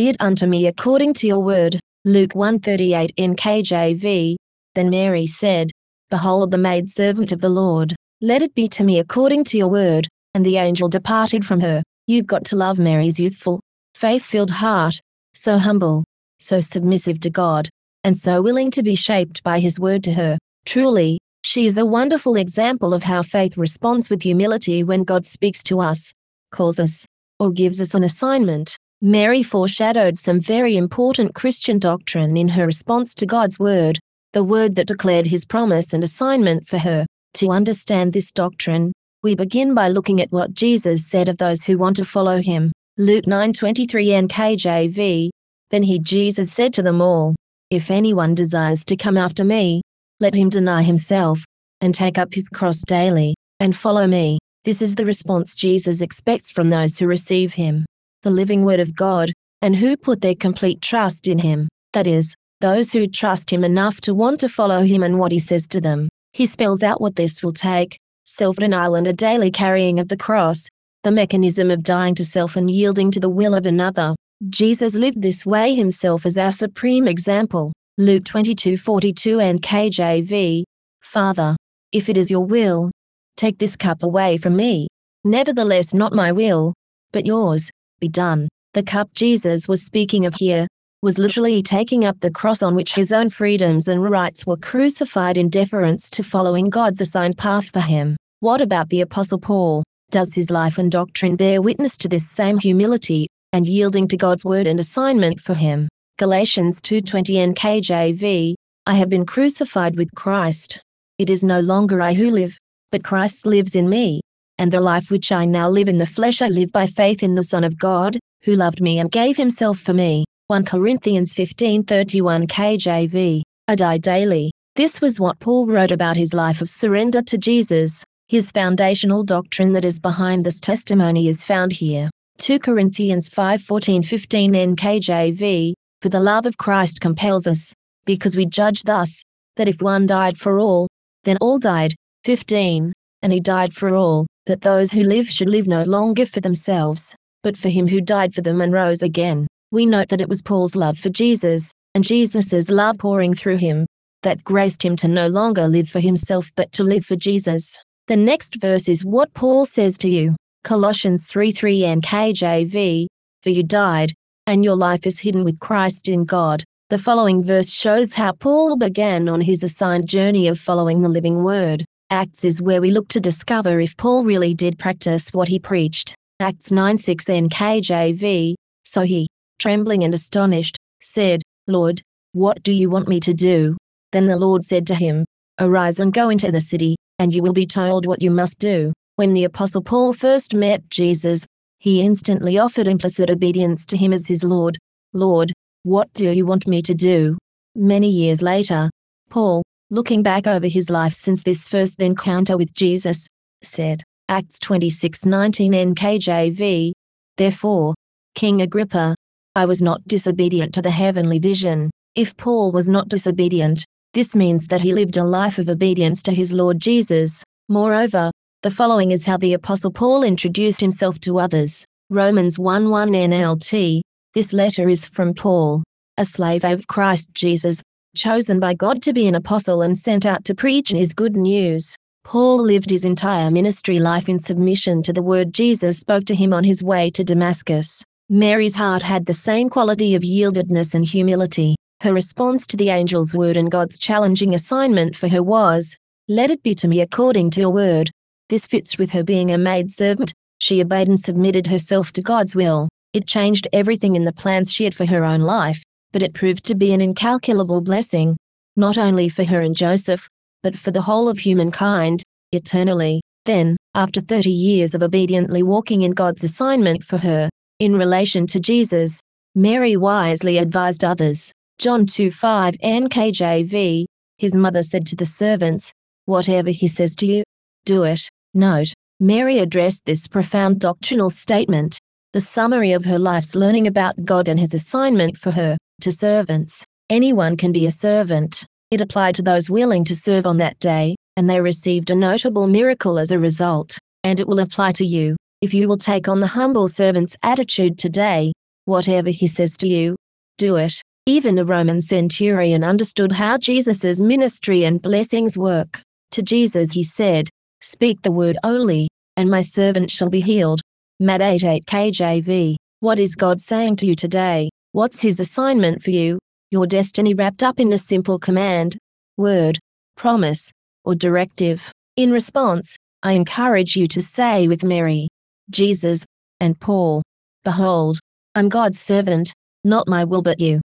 Be it unto me according to your word. Luke 138 NKJV. Then Mary said, Behold the maidservant of the Lord, let it be to me according to your word. And the angel departed from her. You've got to love Mary's youthful, faith filled heart, so humble, so submissive to God, and so willing to be shaped by his word to her. Truly, she is a wonderful example of how faith responds with humility when God speaks to us, calls us, or gives us an assignment. Mary foreshadowed some very important Christian doctrine in her response to God's word, the word that declared his promise and assignment for her. To understand this doctrine, we begin by looking at what Jesus said of those who want to follow him. Luke 9:23 NKJV. Then he Jesus said to them all, If anyone desires to come after me, let him deny himself and take up his cross daily and follow me. This is the response Jesus expects from those who receive him the living Word of God, and who put their complete trust in Him, that is, those who trust Him enough to want to follow Him and what He says to them. He spells out what this will take self denial and a daily carrying of the cross, the mechanism of dying to self and yielding to the will of another. Jesus lived this way himself as our supreme example. Luke 22:42 NKJV. Father, if it is your will, take this cup away from me. Nevertheless, not my will, but yours be done. The cup Jesus was speaking of here was literally taking up the cross on which his own freedoms and rights were crucified in deference to following God's assigned path for him. What about the Apostle Paul? Does his life and doctrine bear witness to this same humility and yielding to God's word and assignment for him? Galatians 2:20 NKJV I have been crucified with Christ. It is no longer I who live, but Christ lives in me and the life which I now live in the flesh I live by faith in the Son of God, who loved me and gave himself for me. 1 Corinthians 15:31 KJV. I die daily. This was what Paul wrote about his life of surrender to Jesus. His foundational doctrine that is behind this testimony is found here. 2 Corinthians 5:14-15 NKJV. For the love of Christ compels us, because we judge thus, that if one died for all, then all died. 15. And he died for all, that those who live should live no longer for themselves, but for him who died for them and rose again. We note that it was Paul's love for Jesus, and Jesus' love pouring through him, that graced him to no longer live for himself but to live for Jesus. The next verse is what Paul says to you. Colossians 3 3 NKJV, For you died, and your life is hidden with Christ in God. The following verse shows how Paul began on his assigned journey of following the living word. Acts is where we look to discover if Paul really did practice what he preached. Acts 9 6 NKJV. So he, trembling and astonished, said, Lord, what do you want me to do? Then the Lord said to him, Arise and go into the city, and you will be told what you must do. When the Apostle Paul first met Jesus, he instantly offered implicit obedience to him as his Lord. Lord, what do you want me to do? Many years later, Paul, looking back over his life since this first encounter with Jesus, said, Acts 26:19 NKJV, Therefore, King Agrippa, I was not disobedient to the heavenly vision. If Paul was not disobedient, this means that he lived a life of obedience to his Lord Jesus. Moreover, the following is how the Apostle Paul introduced himself to others. Romans 1 1 NLT. This letter is from Paul, a slave of Christ Jesus, chosen by God to be an apostle and sent out to preach his good news. Paul lived his entire ministry life in submission to the word Jesus spoke to him on his way to Damascus. Mary's heart had the same quality of yieldedness and humility. Her response to the angel's word and God's challenging assignment for her was, Let it be to me according to your word. This fits with her being a maidservant. She obeyed and submitted herself to God's will. It changed everything in the plans she had for her own life but it proved to be an incalculable blessing, not only for her and Joseph, but for the whole of humankind, eternally. Then, after 30 years of obediently walking in God's assignment for her, in relation to Jesus, Mary wisely advised others. John 2 5 NKJV, his mother said to the servants, Whatever he says to you, do it. Note, Mary addressed this profound doctrinal statement, the summary of her life's learning about God and his assignment for her, to servants. Anyone can be a servant. It applied to those willing to serve on that day, and they received a notable miracle as a result. And it will apply to you, if you will take on the humble servant's attitude today. Whatever he says to you, do it. Even a Roman centurion understood how Jesus' ministry and blessings work. To Jesus he said, Speak the word only, and my servant shall be healed. Matt 88 KJV. What is God saying to you today? What's his assignment for you? Your destiny wrapped up in a simple command, word, promise, or directive. In response, I encourage you to say with Mary, Jesus, and Paul, Behold, I'm God's servant, not my will but you.